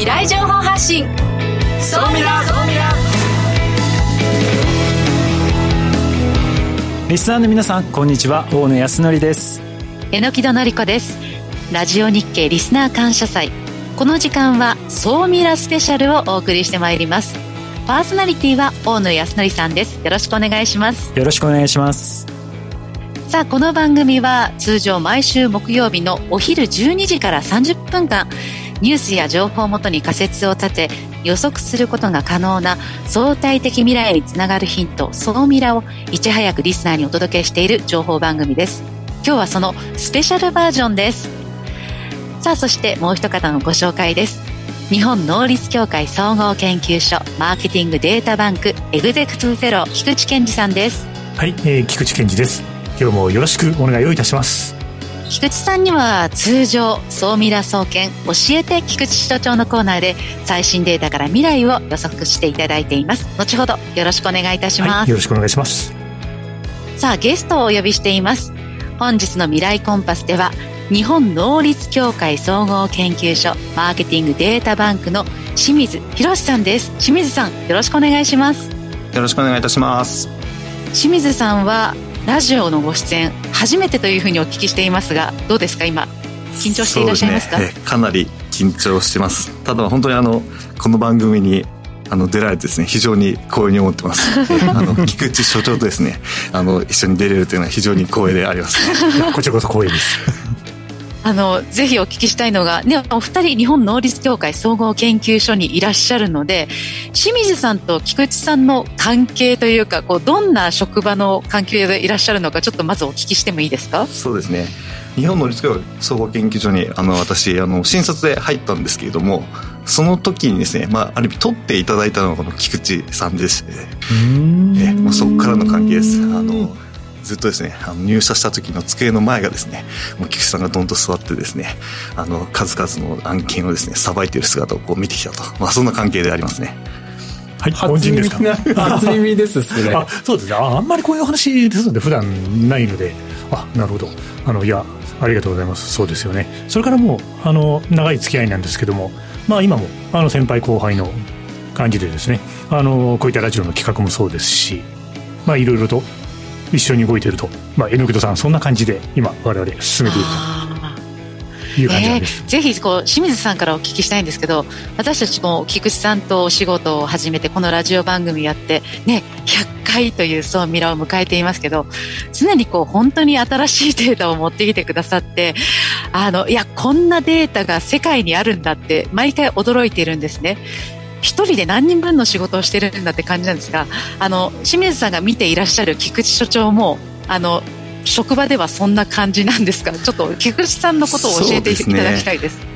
未来情報発信。ソミラソミラリスナーの皆さんこんにちは。大野康則です。榎木戸紀子です。ラジオ日経リスナー感謝祭。この時間は総ミラスペシャルをお送りしてまいります。パーソナリティは大野康則さんです。よろしくお願いします。よろしくお願いします。さあこの番組は通常毎週木曜日のお昼12時から30分間ニュースや情報をもとに仮説を立て予測することが可能な相対的未来につながるヒント、総ミラをいち早くリスナーにお届けしている情報番組です。今日はそのスペシャルバージョンです。さあ、そしてもう一方のご紹介です。日本能率協会総合研究所マーケティングデータバンクエグゼクティブフェロー菊池健二さんです。はい、えー、菊池健二です。今日もよろしくお願いをいたします。菊池さんには通常総ミラ総研教えて菊池所長のコーナーで最新データから未来を予測していただいています。後ほどよろしくお願いいたします、はい、よろしくお願いします。さあゲストをお呼びしています。本日の未来コンパスでは日本能率協会総合研究所マーケティングデータバンクの清水博さんです。清水さんよろしくお願いします。よろしくお願いいたします。清水さんはラジオのご出演初めてというふうにお聞きしていますがどうですか今？緊張していらっしゃいますか、ね、かなり緊張してます。ただ本当にあのこの番組にあの出られてですね非常に光栄に思ってます。あの菊池所長とですねあの一緒に出れるというのは非常に光栄であります、ね、こちらこそ光栄ですあのぜひお聞きしたいのが、ね、お二人日本能率協会総合研究所にいらっしゃるので清水さんと菊池さんの関係というかこうどんな職場の関係でいらっしゃるのかちょっとまずお聞きしてもいいですか？そうですね。日本能率協会総合研究所にあの私あの新卒で入ったんですけれどもその時にですね、まあ、ある意味取っていただいたのがこの菊池さんでして、ね、えもうそこからの関係です。あのずっとですねあの入社した時の机の前がですねもう菊池さんがどんと座ってですねあの数々の案件をですねさばいている姿をこう見てきたと、まあ、そんな関係でありますねはい、本人ですか？初耳です、それ。あ、そうですね。あ、あんまりこういう話ですので、普段ないので。あ、なるほど。あの、いや、ありがとうございます。そうですよね。それからもう、あの、長い付き合いなんですけども。まあ、今も、あの、先輩後輩の感じでですね。あの、こういったラジオの企画もそうですし。まあ、いろいろと一緒に動いていると、まあ、榎木戸さんそんな感じで今我々進めていると。いう感じです、えー、ぜひこう清水さんからお聞きしたいんですけど私たちも菊池さんとお仕事を始めてこのラジオ番組やってね100回というそうミラを迎えていますけど常にこう本当に新しいデータを持ってきてくださってあのいやこんなデータが世界にあるんだって毎回驚いているんですね1人で何人分の仕事をしてるんだって感じなんですがあの清水さんが見ていらっしゃる菊池所長もあの職場ではそんな感じなんですかちょっと菊池さんのことを教えていただきたいです。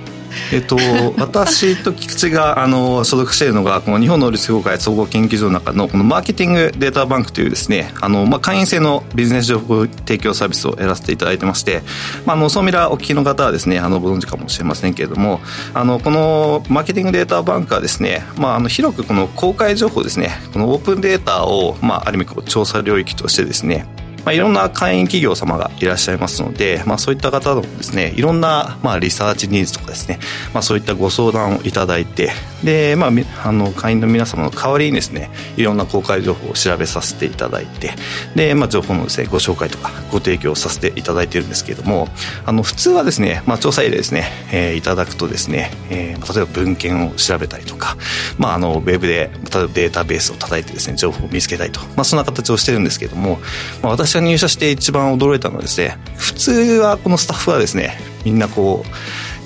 えっと、私と菊池があの所属しているのがこの日本能率協会総合研究所の中のこのマーケティングデータバンクというですねあの、まあ、会員制のビジネス情報提供サービスをやらせていただいてまして、まあ、あのソーミラお聞きの方はですねあのご存知かもしれませんけれどもあのこのマーケティングデータバンクはですね、まあ、あの広くこの公開情報ですねこのオープンデータを、まあ、ある意味こう調査領域としてですねまあ、いろんな会員企業様がいらっしゃいますので、まあ、そういった方のですねいろんな、まあ、リサーチニーズとかですね、まあ、そういったご相談をいただいてで、まあ、あの会員の皆様の代わりにですねいろんな公開情報を調べさせていただいてで、まあ、情報のですねご紹介とかご提供させていただいているんですけれどもあの普通はですね、まあ、調査依頼ですね、えー、いただくとですね、えー、例えば文献を調べたりとか、まあ、あのウェブで例えばデータベースを叩いてですね情報を見つけたいと、まあ、そんな形をしてるんですけれども、まあ、私社入社して一番驚いたのはですね普通はこのスタッフはですねみんなこ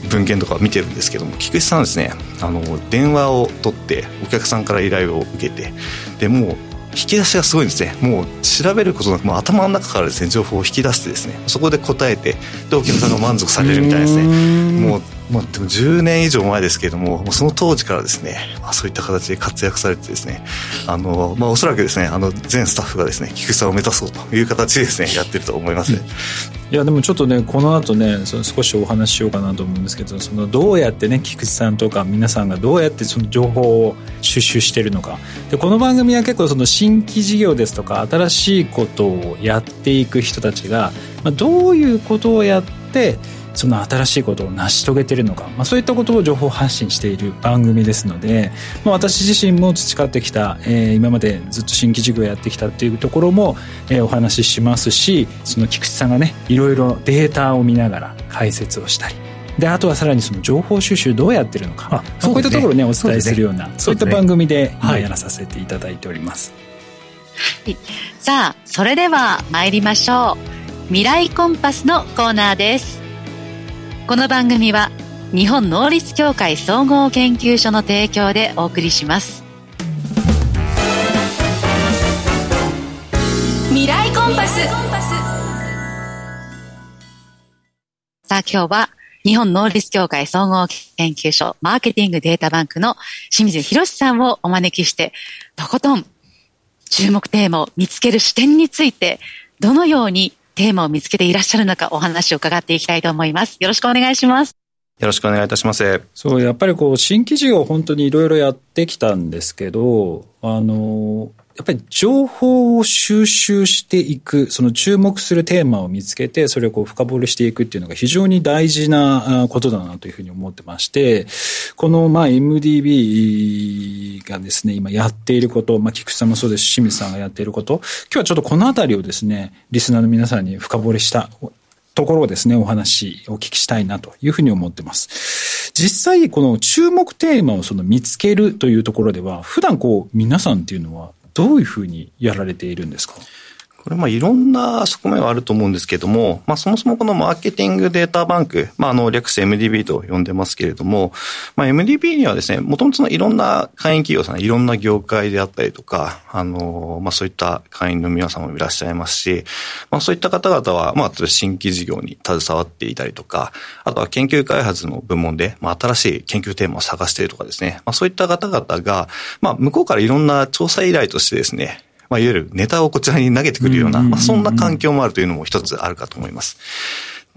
う文献とかを見てるんですけども菊池さんはですねあの電話を取ってお客さんから依頼を受けてでもう引き出しがすごいんですね。もう調べることなくもう頭の中からですね情報を引き出してですねそこで答えてでお客さんが満足されるみたいですね。もうまあ、でも10年以上前ですけれども、もうその当時からですね、まあ、そういった形で活躍されてですね、あの、まあ、おそらくですね、あの、全スタッフがですね、菊池さんを目指そうという形でですね、やってると思います、ね、いや、でもちょっとね、この後ね、その少しお話ししようかなと思うんですけど、その、どうやってね、菊池さんとか皆さんがどうやってその情報を収集してるのか。で、この番組は結構その新規事業ですとか、新しいことをやっていく人たちが、まあ、どういうことをやって、その新しいことを成し遂げているのか、まあ、そういったことを情報発信している番組ですので、まあ、私自身も培ってきた、えー、今までずっと新規事業をやってきたっていうところも、えー、お話ししますしその菊池さんがねいろいろデータを見ながら解説をしたり。であとはさらにその情報収集どうやってるのか、ね、こういったところねお伝えするようなそう、ね,、そういった番組で今やらさせていただいております、はい、さあそれでは参りましょう。未来コンパスのコーナーですこの番組は日本能率協会総合研究所の提供でお送りします。未来コンパス。さあ今日は日本能率協会総合研究所マーケティングデータバンクの清水博さんをお招きして、とことん注目テーマを見つける視点について、どのようにテーマを見つけていらっしゃるのかお話を伺っていきたいと思います。よろしくお願いします。よろしくお願いいたします。そう、やっぱりこう、新規事業本当にいろいろやってきたんですけど、あの、やっぱり情報を収集していく、その注目するテーマを見つけて、それをこう深掘りしていくっていうのが非常に大事なことだなというふうに思ってまして、このまあ MDB がですね、今やっていること、まあ菊池さんもそうですし、清水さんがやっていること、今日はちょっとこのあたりをですね、リスナーの皆さんに深掘りしたところをですね、お話お聞きしたいなというふうに思ってます。実際、この注目テーマをその見つけるというところでは、普段こう皆さんっていうのはどういうふうにやられているんですか？これまあいろんな側面はあると思うんですけども、まあそもそもこのマーケティングデータバンク、まああの略して MDB と呼んでますけれども、まあ MDB にはですね、もともとのいろんな会員企業さん、いろんな業界であったりとか、あの、まあそういった会員の皆様もいらっしゃいますし、まあそういった方々は、まあ新規事業に携わっていたりとか、あとは研究開発の部門で、まあ新しい研究テーマを探しているとかですね、まあそういった方々が、まあ向こうからいろんな調査依頼としてですね、まあ、いわゆるネタをこちらに投げてくるような、まあ、そんな環境もあるというのも一つあるかと思います。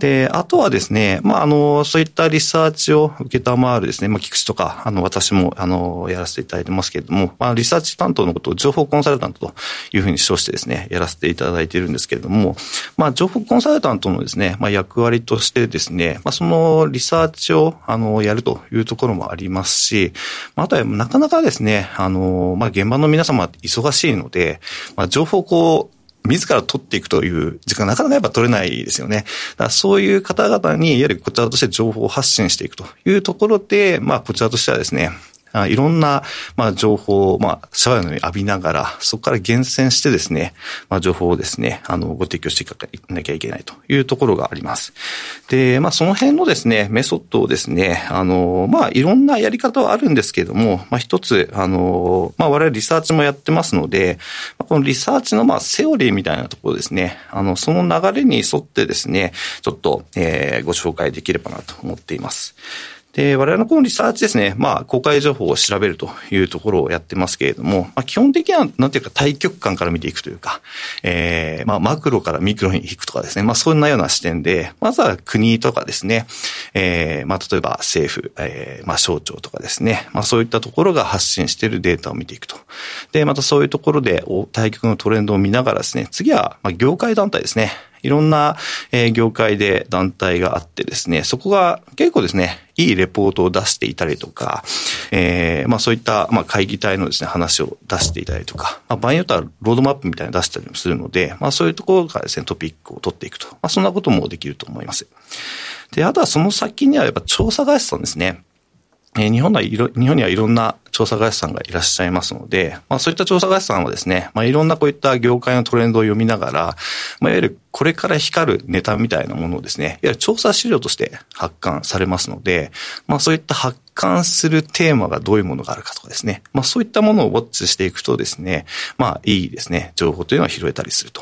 で、あとはですね、まあ、あの、そういったリサーチを受けたまわるですね、まあ、菊池とか、あの、私も、あの、やらせていただいてますけれども、まあ、リサーチ担当のことを情報コンサルタントというふうに称してですね、やらせていただいているんですけれども、まあ、情報コンサルタントのですね、まあ、役割としてですね、まあ、そのリサーチを、あの、やるというところもありますし、まあ、あとはなかなかですね、あの、まあ、現場の皆様忙しいので、まあ、情報こう、自ら取っていくという時間なかなかやっぱ取れないですよね。だそういう方々に、いわゆるこちらとして情報を発信していくというところで、まあこちらとしてはですね、いろんな、まあ、情報を、まあ、シャワーのように浴びながら、そこから厳選してですね、まあ、情報をですね、あの、ご提供していかなきゃいけないというところがあります。で、まあ、その辺のですね、メソッドをですね、あの、まあ、いろんなやり方はあるんですけれども、まあ、一つ、あの、まあ、我々リサーチもやってますので、このリサーチの、まあ、セオリーみたいなところですね、あの、その流れに沿ってですね、ちょっと、えー、ご紹介できればなと思っています。で、我々のこのリサーチですね、まあ、公開情報を調べるというところをやってますけれども、まあ、基本的には、なんていうか、対極観から見ていくというか、ええー、まあ、マクロからミクロに行くとかですね、まあ、そんなような視点で、まずは国とかですね、ええー、まあ、例えば政府、ええー、まあ、省庁とかですね、まあ、そういったところが発信しているデータを見ていくと。で、またそういうところで、対極のトレンドを見ながらですね、次は、まあ、業界団体ですね。いろんな、え業界で団体があってですね、そこが結構ですね、いいレポートを出していたりとか、えー、まあそういった、まあ会議体のですね、話を出していたりとか、まあ場合によってはロードマップみたいなの出したりもするので、まあそういうところからですね、トピックを取っていくと。まあそんなこともできると思います。で、あとはその先にはやっぱ調査会社さんですね。えー、日本はいろ、日本にはいろんな調査会社さんがいらっしゃいますので、まあそういった調査会社さんはですね、まあいろんなこういった業界のトレンドを読みながら、まあいわゆるこれから光るネタみたいなものをですね、いわゆる調査資料として発刊されますので、まあそういった発刊するテーマがどういうものがあるかとかですね、まあそういったものをウォッチしていくとですね、まあいいですね、情報というのは拾えたりすると。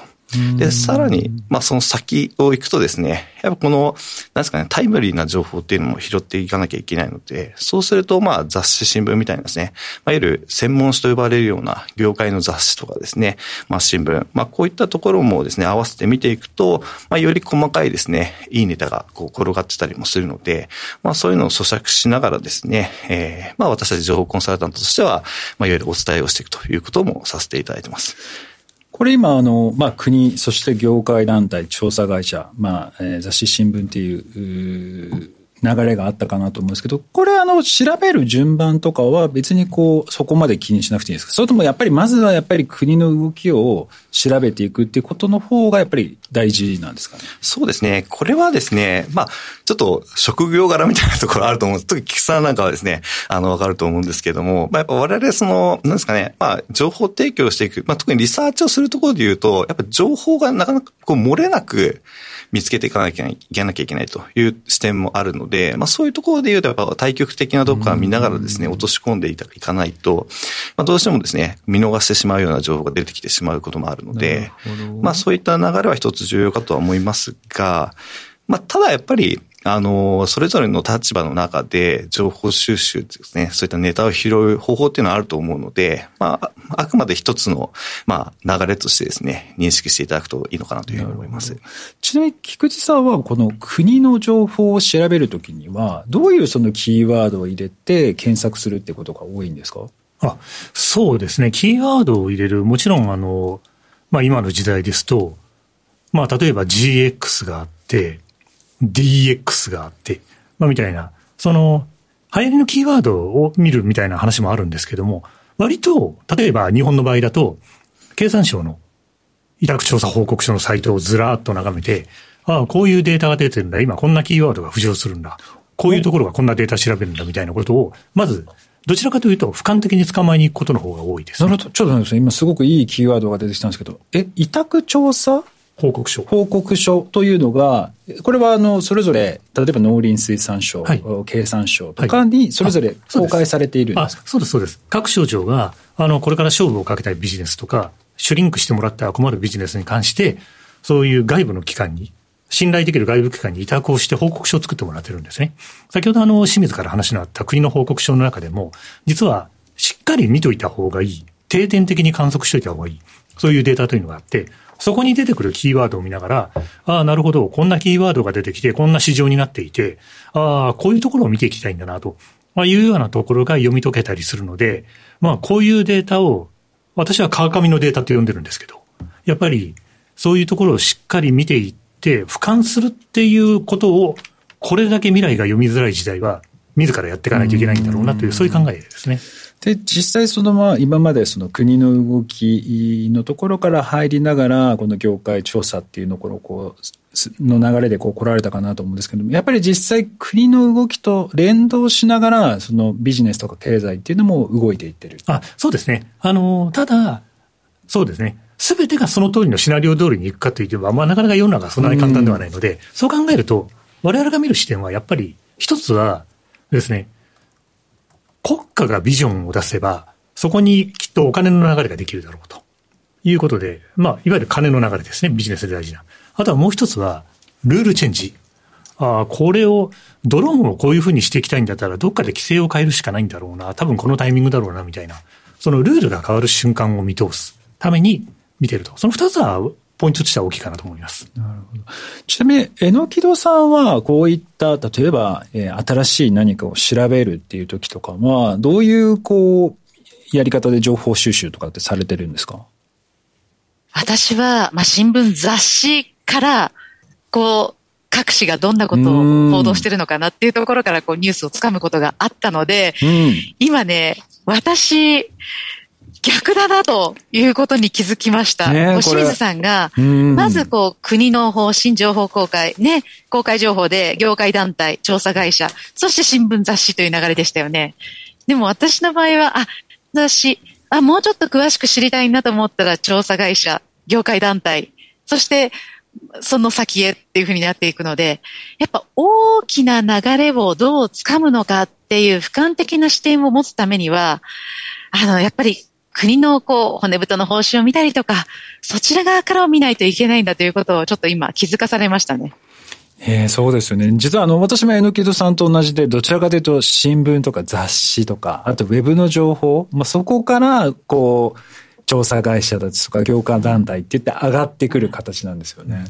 で、さらに、まあその先を行くとですね、やっぱこの、なんですかね、タイムリーな情報っていうのも拾っていかなきゃいけないので、そうするとまあ雑誌、新聞みたいなですね、まあ、いわゆる専門誌と呼ばれるような業界の雑誌とかですね、まあ新聞、まあこういったところもですね、合わせて見ていくと、まあより細かいですね、いいネタがこう転がってたりもするので、まあそういうのを咀嚼しながらですね、えー、まあ私たち情報コンサルタントとしては、まあいわゆるお伝えをしていくということもさせていただいてます。これ今あの、まあ、国そして業界団体調査会社、まあえー、雑誌新聞っていう流れがあったかなと思うんですけど、これあの、調べる順番とかは別にこう、そこまで気にしなくていいですか？それともやっぱりまずはやっぱり国の動きを調べていくっていうことの方がやっぱり大事なんですかね？そうですね。これはですね、まあ、ちょっと職業柄みたいなところあると思うんです。特に菊さんなんかはですね、あの、わかると思うんですけども、まあ、やっぱ我々その、なんですかね、まあ、情報提供していく、まあ、特にリサーチをするところで言うと、やっぱ情報がなかなかこう漏れなく、見つけていかなきゃいけなきゃいけないという視点もあるので、まあそういうところで言うと、やっぱ対極的なところから見ながらですね、落とし込んでいかないと、まあどうしてもですね、見逃してしまうような情報が出てきてしまうこともあるので、まあそういった流れは一つ重要かとは思いますが、まあただやっぱり、あの、それぞれの立場の中で情報収集ですね、そういったネタを拾う方法っていうのはあると思うので、まあ、あくまで一つの、まあ、流れとしてですね、認識していただくといいのかなというふうに思います。ちなみに、菊池さんは、この国の情報を調べるときには、どういうそのキーワードを入れて検索するってことが多いんですか？あ、そうですね。キーワードを入れる、もちろん、あの、まあ、今の時代ですと、まあ、例えば GX があって、DX があって、まあ、みたいな、その、流行りのキーワードを見るみたいな話もあるんですけども、割と、例えば日本の場合だと、経産省の委託調査報告書のサイトをずらーっと眺めて、ああ、こういうデータが出てるんだ。今こんなキーワードが浮上するんだ。こういうところがこんなデータ調べるんだみたいなことを、まず、どちらかというと、俯瞰的に捕まえに行くことの方が多いです、ね、なるほど。ちょっとなんですね。今すごくいいキーワードが出てきたんですけど、え、委託調査？報告書。報告書というのが、これはあの、それぞれ、例えば農林水産省、はい、経産省とかに、それぞれ公開されているんですか、はい、そうです、そうです。各省庁が、あの、これから勝負をかけたいビジネスとか、シュリンクしてもらっては困るビジネスに関して、そういう外部の機関に、信頼できる外部機関に委託をして報告書を作ってもらってるんですね。先ほどあの、清水から話のあった国の報告書の中でも、実はしっかり見といた方がいい。定点的に観測しといた方がいい。そういうデータというのがあって、そこに出てくるキーワードを見ながら、ああ、なるほど、こんなキーワードが出てきて、こんな市場になっていて、ああ、こういうところを見ていきたいんだなと、ま、いうようなところが読み解けたりするので、まあ、こういうデータを、私は川上のデータと呼んでるんですけど、やっぱり、そういうところをしっかり見ていって、俯瞰するっていうことを、これだけ未来が読みづらい時代は、自らやっていかないといけないんだろうなという、そういう考えですね。で、実際そのまあ今までその国の動きのところから入りながら、この業界調査っていうのをこう、の流れでこう来られたかなと思うんですけども、やっぱり実際国の動きと連動しながら、そのビジネスとか経済っていうのも動いていってる。あ、そうですね。あの、ただ、そうですね。すべてがその通りのシナリオ通りにいくかといえば、まあなかなか世の中そんなに簡単ではないので、うん、そう考えると、我々が見る視点はやっぱり一つはですね、国家がビジョンを出せば、そこにきっとお金の流れができるだろうということで、まあ、いわゆる金の流れですね、ビジネスで大事な。あとはもう一つは、ルールチェンジ。ああ、これを、ドローンをこういうふうにしていきたいんだったら、どっかで規制を変えるしかないんだろうな、多分このタイミングだろうな、みたいな。そのルールが変わる瞬間を見通すために見てると。その二つはポイントとしては大きいかなと思います。なるほど。ちなみに、えのきどさんは、こういった、例えば、えー、新しい何かを調べるっていう時とかは、どういう、こう、やり方で情報収集とかってされてるんですか？私は、まあ、新聞雑誌から、こう、各紙がどんなことを報道してるのかなっていうところからこうニュースをつかむことがあったので、今ね、私、逆だなということに気づきました。ね、清水さんが、まずこう、国の方針情報公開、ね、公開情報で業界団体、調査会社、そして新聞雑誌という流れでしたよね。でも私の場合は、あ、雑誌、あ、もうちょっと詳しく知りたいなと思ったら調査会社、業界団体、そしてその先へっていうふうになっていくので、やっぱ大きな流れをどう掴むのかっていう俯瞰的な視点を持つためには、あの、やっぱり国のこう骨太の方針を見たりとか、そちら側からを見ないといけないんだということをちょっと今気づかされましたね。えー、そうですよね。実はあの、私も榎戸さんと同じで、どちらかというと新聞とか雑誌とか、あとウェブの情報、まあ、そこから、こう、調査会社たちとか業界団体って言って上がってくる形なんですよね。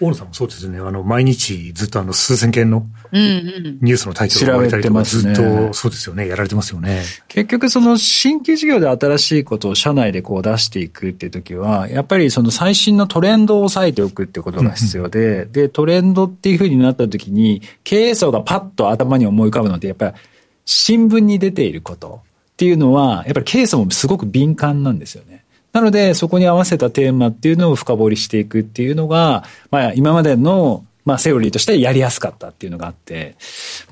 大野さんもそうですね。あの、毎日ずっとあの、数千件のうんうん。ニュースのタイトルを書いたりとか、調べてますねずっと、そうですよね。やられてますよね。結局その新規事業で新しいことを社内でこう出していくっていう時は、やっぱりその最新のトレンドを押さえておくってことが必要で、で、トレンドっていうふうになった時に、経営層がパッと頭に思い浮かぶのって、やっぱり新聞に出ていることっていうのは、やっぱり経営層もすごく敏感なんですよね。なので、そこに合わせたテーマっていうのを深掘りしていくっていうのが、まあ、今までの、まあ、セオリーとしてやりやすかったっていうのがあって、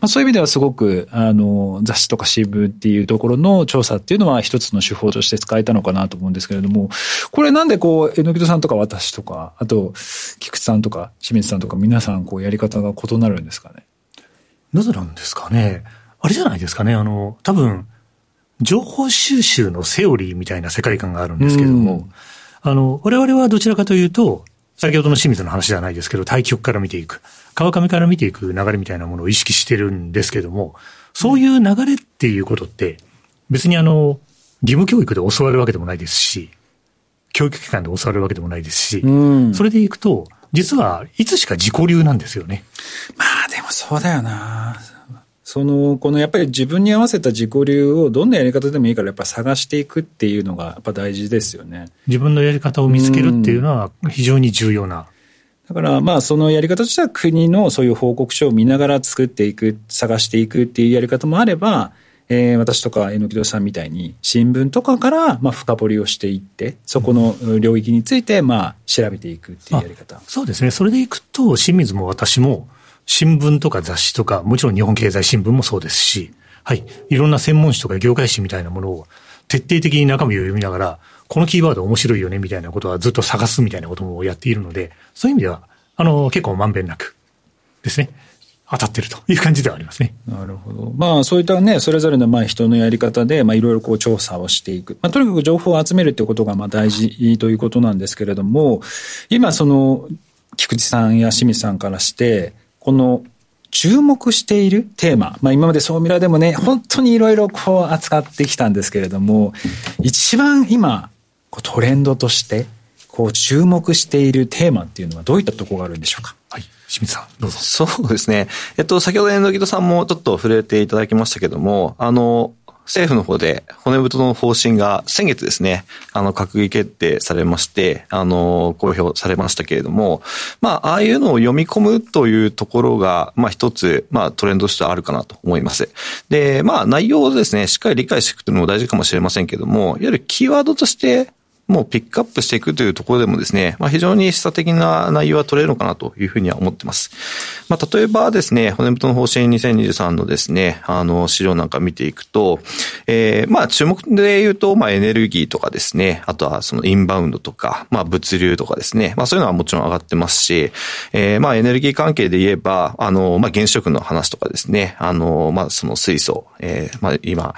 まあ、そういう意味ではすごく、あの、雑誌とか新聞っていうところの調査っていうのは一つの手法として使えたのかなと思うんですけれども、これなんでこう、えのきとさんとか私とか、あと、菊池さんとか清水さんとか皆さんこうやり方が異なるんですかね？なぜなんですかね？あれじゃないですかね？あの、多分、情報収集のセオリーみたいな世界観があるんですけども、うんあの、我々はどちらかというと、先ほどの清水の話じゃないですけど、対局から見ていく、川上から見ていく流れみたいなものを意識してるんですけども、そういう流れっていうことって、別にあの、義務教育で教わるわけでもないですし、教育機関で教わるわけでもないですし、うんそれでいくと、実はいつしか自己流なんですよね。まあでもそうだよな。その、このやっぱり自分に合わせた自己流をどんなやり方でもいいからやっぱ探していくっていうのがやっぱ大事ですよね。自分のやり方を見つけるっていうのは非常に重要な。だからまあそのやり方としては国のそういう報告書を見ながら作っていく、探していくっていうやり方もあれば、えー私とか榎戸さんみたいに新聞とかからまあ深掘りをしていって、そこの領域についてまあ調べていくっていうやり方。そうですね。それでいくと、清水も私も、新聞とか雑誌とか、もちろん日本経済新聞もそうですし、はい。いろんな専門誌とか業界誌みたいなものを徹底的に中身を読みながら、このキーワード面白いよねみたいなことはずっと探すみたいなこともやっているので、そういう意味では、あの、結構まんべんなくですね。当たってるという感じではありますね。なるほど。まあそういったね、それぞれのまあ人のやり方で、まあいろいろこう調査をしていく。まあとにかく情報を集めるってことがまあ大事ということなんですけれども、今その、菊池さんや清水さんからして、この注目しているテーマ、まあ今まで総ミラでもね、本当にいろいろこう扱ってきたんですけれども、一番今、こうトレンドとして、こう注目しているテーマっていうのはどういったところがあるんでしょうか？はい。清水さん、どうぞ。そうですね。えっと、先ほど遠藤さんもちょっと触れていただきましたけども、あの、政府の方で骨太の方針が先月ですね、あの、閣議決定されまして、あの、公表されましたけれども、まあ、ああいうのを読み込むというところが、まあ一つ、まあトレンドとしてあるかなと思います。で、まあ内容をですね、しっかり理解していくというのも大事かもしれませんけども、いわゆるキーワードとして、もうピックアップしていくというところでもですね、まあ、非常に示唆的な内容は取れるのかなというふうには思ってます。まあ、例えばですね、骨太の方針2023のですね、あの、資料なんか見ていくと、えー、まあ、注目で言うと、まあ、エネルギーとかですね、あとはそのインバウンドとか、まあ、物流とかですね、まあ、そういうのはもちろん上がってますし、えー、まあ、エネルギー関係で言えば、あの、まあ、原子力の話とかですね、あの、まあ、その水素、えー、まあ、今、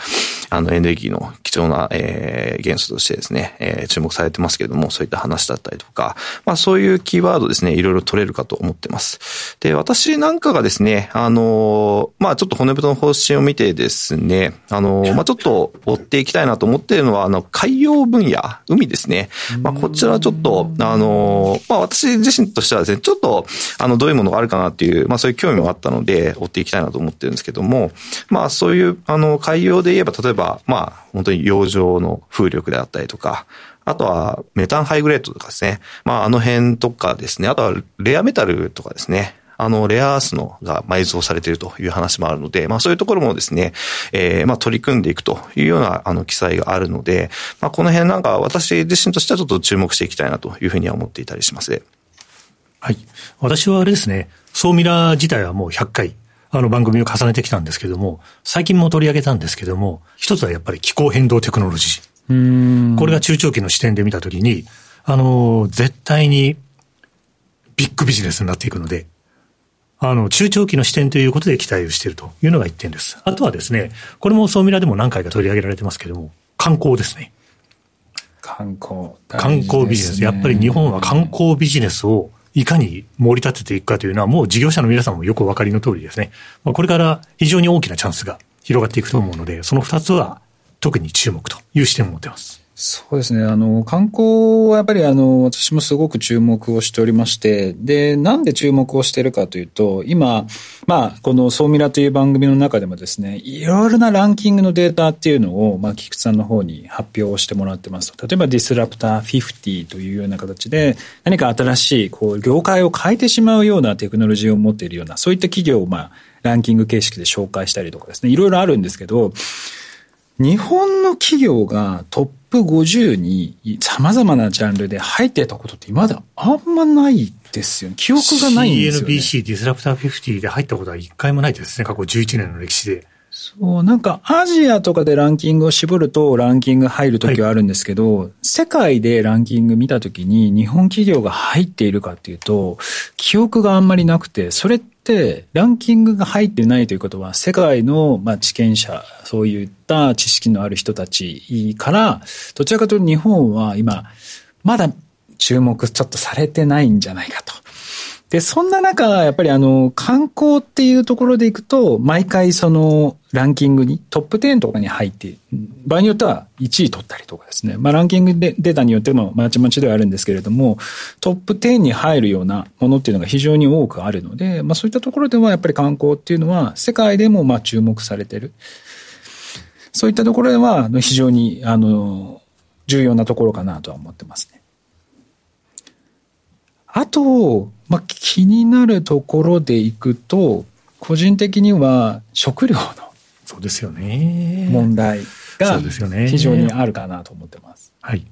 あの、エネルギーの貴重な、えー、元素としてですね、えー、注目されてますけれども、そういった話だったりとか、まあそういうキーワードですね、いろいろ取れるかと思ってます。で、私なんかがですね、あの、まあちょっと骨太の方針を見てですね、あの、まあちょっと追っていきたいなと思っているのは、あの、海洋分野、海ですね。まあこちらちょっと、あの、まあ私自身としてはですね、ちょっと、あの、どういうものがあるかなっていう、まあそういう興味もあったので、追っていきたいなと思ってるんですけども、まあそういう、あの、海洋で言えば、例えば、まあ本当に洋上の風力であったりとか、あとはメタンハイグレードとかですね。まああの辺とかですね。あとはレアメタルとかですね。あの、レアアースのが埋蔵されているという話もあるので、まあそういうところもですね、えー、まあ取り組んでいくというような、あの、記載があるので、まあこの辺なんか私自身としてはちょっと注目していきたいなというふうには思っていたりします。はい。私はあれですね、ソーミラー自体はもう100回、あの番組を重ねてきたんですけども、最近も取り上げたんですけども、一つはやっぱり気候変動テクノロジー。これが中長期の視点で見たときに、あの、絶対にビッグビジネスになっていくので、あの、中長期の視点ということで期待をしているというのが一点です。あとはですね、これもソーミラでも何回か取り上げられてますけども、観光ですね。観光。観光ビジネス。やっぱり日本は観光ビジネスをいかに盛り立てていくかというのはもう事業者の皆さんもよくお分かりの通りですね。まあ、これから非常に大きなチャンスが広がっていくと思うので、その二つは特に注目という視点を持っています。そうですね。あの、観光はやっぱりあの、私もすごく注目をしておりまして、で、なんで注目をしているかというと、今、まあ、このソーミラという番組の中でもですね、いろいろなランキングのデータっていうのを、まあ、菊池さんの方に発表をしてもらってます。例えば、ディスラプター50というような形で、何か新しい、こう、業界を変えてしまうようなテクノロジーを持っているような、そういった企業を、まあ、ランキング形式で紹介したりとかですね、いろいろあるんですけど、日本の企業がトップ50に様々なジャンルで入ってたことってまだあんまないですよね。記憶がないんですよね。CNBC ディスラプター50で入ったことは一回もないですね。過去11年の歴史で。そう、なんかアジアとかでランキングを絞るとランキング入るときはあるんですけど、はい、世界でランキング見たときに日本企業が入っているかっていうと、記憶があんまりなくて、それって、ランキングが入ってないということは、世界の、まあ、知見者、そういった知識のある人たちから、どちらかというと日本は今、まだ注目ちょっとされてないんじゃないかと。で、そんな中、やっぱりあの、観光っていうところでいくと、毎回その、ランキングに、トップ10とかに入って、場合によっては1位取ったりとかですね。まあ、ランキングでデータによってもまちまちではあるんですけれども、トップ10に入るようなものっていうのが非常に多くあるので、まあ、そういったところではやっぱり観光っていうのは、世界でもまあ注目されてる。そういったところでは、非常に、あの、重要なところかなとは思ってますね。あと、まあ、気になるところでいくと、個人的には食料のそうですよね問題が非常にあるかなと思ってます。はい。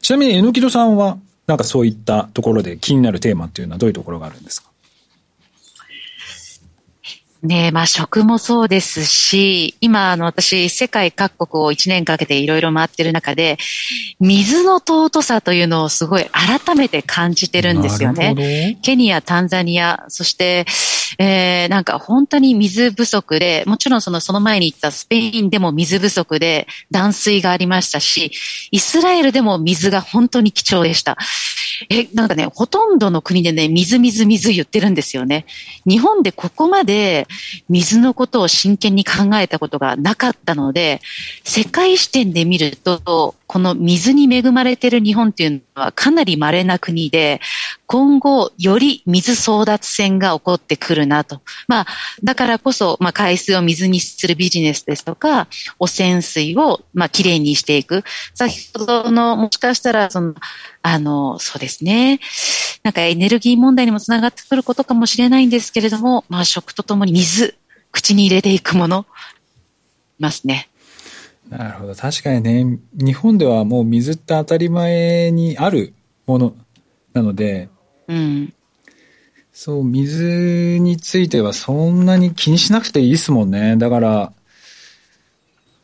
ちなみに、えのきどさんは、なんかそういったところで気になるテーマっていうのはどういうところがあるんですか？ねまあ食もそうですし、今あの私世界各国を1年かけていろいろ回ってる中で、水の尊さというのをすごい改めて感じてるんですよね。ケニア、タンザニア、そしてえー、なんか本当に水不足で、もちろんそのその前に行ったスペインでも水不足で断水がありましたし、イスラエルでも水が本当に貴重でした。え、なんかね、ほとんどの国でね、水水水言ってるんですよね。日本でここまで水のことを真剣に考えたことがなかったので、世界視点で見ると、この水に恵まれている日本っていうのはかなり稀な国で、今後より水争奪戦が起こってくるなと。まあ、だからこそ、まあ、海水を水にするビジネスですとか、汚染水を、まあ、きれいにしていく。先ほどの、もしかしたら、その、あの、そうですね。なんかエネルギー問題にもつながってくることかもしれないんですけれども、まあ、食とともに水、口に入れていくもの、ますね。なるほど。確かにね、日本ではもう水って当たり前にあるものなので、うん。そう、水についてはそんなに気にしなくていいですもんね。だから、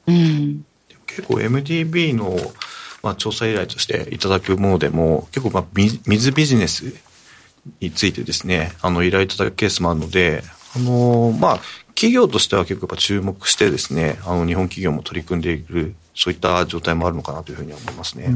うん。結構 MDB の、まあ、調査依頼としていただくものでも、結構まあ水ビジネスについてですね、あの依頼いただくケースもあるので、あのまあ、企業としては結構やっぱ注目してですね、あの日本企業も取り組んでいる、そういった状態もあるのかなというふうに思いますね。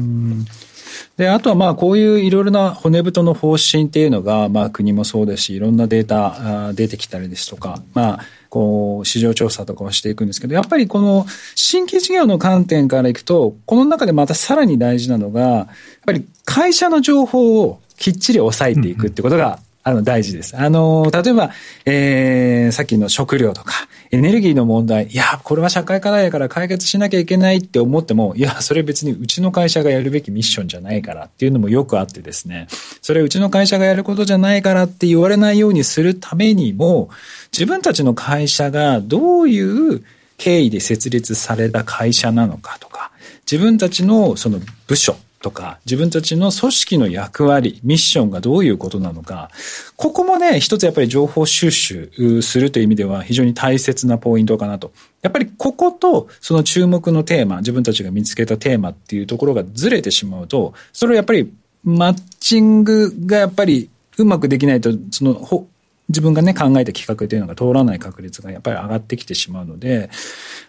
で、あとはまあこういういろいろな骨太の方針っていうのが、まあ国もそうですし、いろんなデータ出てきたりですとか、まあ、こう、市場調査とかをしていくんですけど、やっぱりこの新規事業の観点からいくと、この中でまたさらに大事なのが、やっぱり会社の情報をきっちり抑えていくってことがあの、大事です。あの、例えば、えー、さっきの食料とか、エネルギーの問題、いや、これは社会課題だから解決しなきゃいけないって思っても、いや、それ別にうちの会社がやるべきミッションじゃないからっていうのもよくあってですね、それうちの会社がやることじゃないからって言われないようにするためにも、自分たちの会社がどういう経緯で設立された会社なのかとか、自分たちのその部署、とか、自分たちの組織の役割、ミッションがどういうことなのか、ここもね、一つやっぱり情報収集するという意味では非常に大切なポイントかなと。やっぱりこことその注目のテーマ、自分たちが見つけたテーマっていうところがずれてしまうと、それをやっぱりマッチングがやっぱりうまくできないと、その自分がね、考えた企画というのが通らない確率がやっぱり上がってきてしまうので、やっ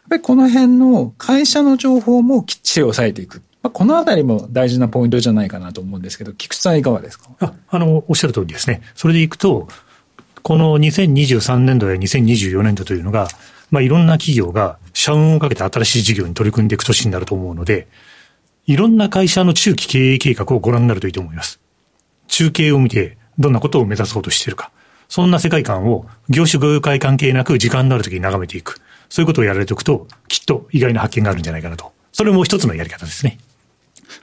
ぱりこの辺の会社の情報もきっちり抑えていく。まあ、このあたりも大事なポイントじゃないかなと思うんですけど、菊池さんいかがですか？ああの、おっしゃる通りですね。それでいくと、この2023年度や2024年度というのが、まあ、いろんな企業が社運をかけて新しい事業に取り組んでいく年になると思うので、いろんな会社の中期経営計画をご覧になるといいと思います。中継を見て、どんなことを目指そうとしているか。そんな世界観を業種業界関係なく時間のある時に眺めていく。そういうことをやられておくと、きっと意外な発見があるんじゃないかなと。それも一つのやり方ですね。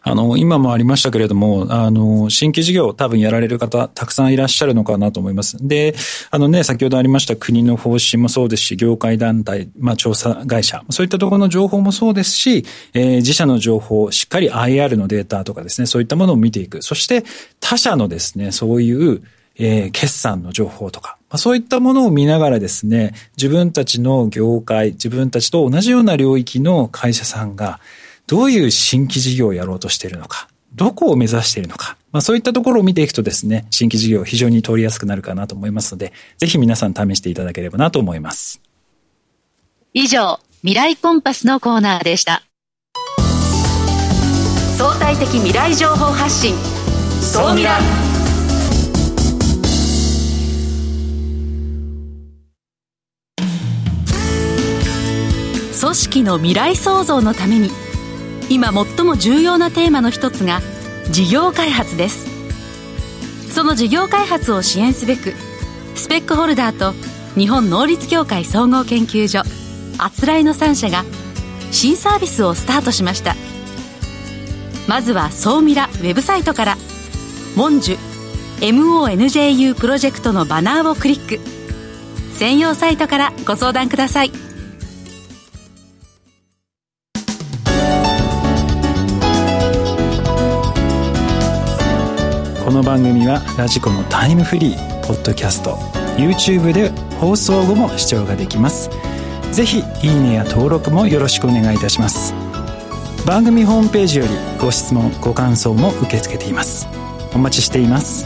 あの、今もありましたけれども、あの、新規事業多分やられる方、たくさんいらっしゃるのかなと思います。で、あのね、先ほどありました国の方針もそうですし、業界団体、まあ、調査会社、そういったところの情報もそうですし、えー、自社の情報、しっかり IR のデータとかですね、そういったものを見ていく。そして、他社のですね、そういう、えー、決算の情報とか、まあ、そういったものを見ながらですね、自分たちの業界、自分たちと同じような領域の会社さんが、どういう新規事業をやろうとしているのか、どこを目指しているのか、まあ、そういったところを見ていくとですね、新規事業非常に通りやすくなるかなと思いますので、ぜひ皆さん試していただければなと思います。以上、未来コンパスのコーナーでした。相対的未来情報発信、総ミラ。組織の未来創造のために今最も重要なテーマの一つが事業開発です。その事業開発を支援すべくスペックホルダーと日本能率協会総合研究所あつらいの3社が新サービスをスタートしました。まずは総ミラウェブサイトから「モンジュ MONJU プロジェクト」のバナーをクリック。専用サイトからご相談ください。番組はラジコのタイムフリーポッドキャスト YouTube で放送後も視聴ができます。ぜひいいねや登録もよろしくお願いいたします。番組ホームページよりご質問ご感想も受け付けています。お待ちしています。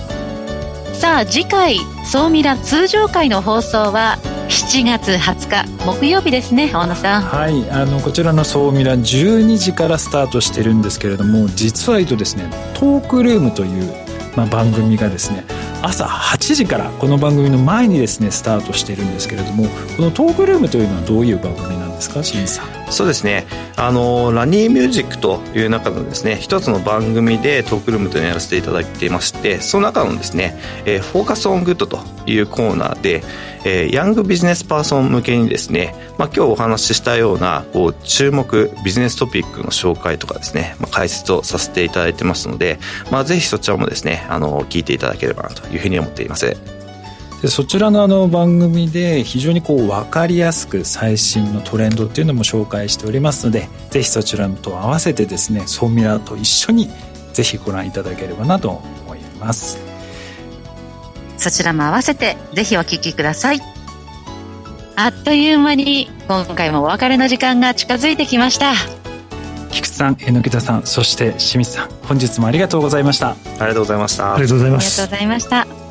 さあ次回総ミラ通常回の放送は7月20日木曜日ですね大野さん。はいあのこちらの「総ミラ」12時からスタートしてるんですけれども実は言うとですねトークルームというまあ、番組がですね朝8時からこの番組の前にですねスタートしているんですけれどもこのトークルームというのはどういう番組なんですか清水さん。そうですね。あの RaNiミュージックという中のですね一つの番組でトークルームというのをやらせていただいていましてその中のですね、えー、フォーカスオングッドというコーナーで、えー、ヤングビジネスパーソン向けにですね、まあ、今日お話ししたようなこう注目ビジネストピックの紹介とかですね、まあ、解説をさせていただいてますので、まあ、ぜひそちらもですねあの聞いていただければなというふうに思っています。でそちらのあの番組で非常にこう分かりやすく最新のトレンドっていうのも紹介しておりますのでぜひそちらと合わせてですねソーミラと一緒にぜひご覧いただければなと思います。そちらも合わせてぜひお聞きください。あっという間に今回もお別れの時間が近づいてきました。菊池さん榎田さんそして清水さん本日もありがとうございました。ありがとうございました。ありがとうございます。ありがとうございました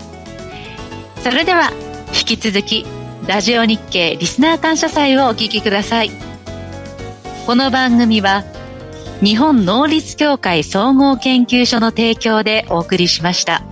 それでは引き続きラジオ日経リスナー感謝祭をお聞きくださいこの番組は日本能率協会総合研究所の提供でお送りしました。